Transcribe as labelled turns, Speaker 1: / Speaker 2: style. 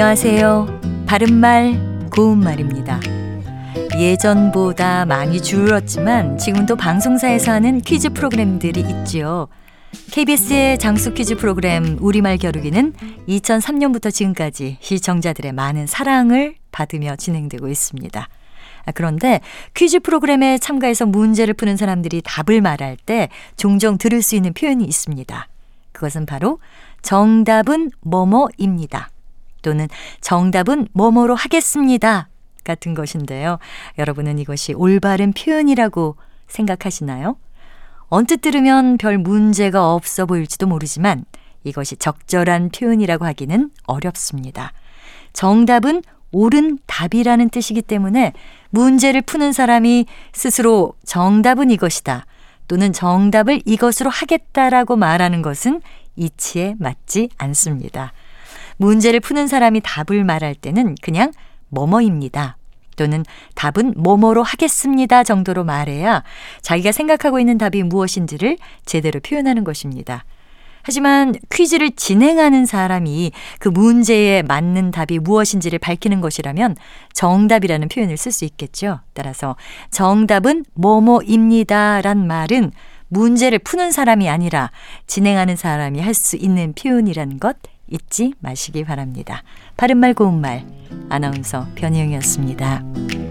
Speaker 1: 안녕하세요. 바른말, 고운말입니다. 예전보다 많이 줄었지만 지금도 방송사에서 하는 퀴즈 프로그램들이 있지요. KBS의 장수 퀴즈 프로그램 우리말 겨루기는 2003년부터 지금까지 시청자들의 많은 사랑을 받으며 진행되고 있습니다. 아, 그런데 퀴즈 프로그램에 참가해서 문제를 푸는 사람들이 답을 말할 때 종종 들을 수 있는 표현이 있습니다. 그것은 바로 정답은 뭐뭐입니다. 또는 정답은 뭐뭐로 하겠습니다. 같은 것인데요. 여러분은 이것이 올바른 표현이라고 생각하시나요? 언뜻 들으면 별 문제가 없어 보일지도 모르지만 이것이 적절한 표현이라고 하기는 어렵습니다. 정답은 옳은 답이라는 뜻이기 때문에 문제를 푸는 사람이 스스로 정답은 이것이다 또는 정답을 이것으로 하겠다라고 말하는 것은 이치에 맞지 않습니다. 문제를 푸는 사람이 답을 말할 때는 그냥 뭐뭐입니다. 또는 답은 뭐뭐로 하겠습니다 정도로 말해야 자기가 생각하고 있는 답이 무엇인지를 제대로 표현하는 것입니다. 하지만 퀴즈를 진행하는 사람이 그 문제에 맞는 답이 무엇인지를 밝히는 것이라면 정답이라는 표현을 쓸 수 있겠죠. 따라서 정답은 뭐뭐입니다 란 말은 문제를 푸는 사람이 아니라 진행하는 사람이 할 수 있는 표현이라는 것 잊지 마시기 바랍니다. 바른말 고운말 아나운서 변희영이었습니다.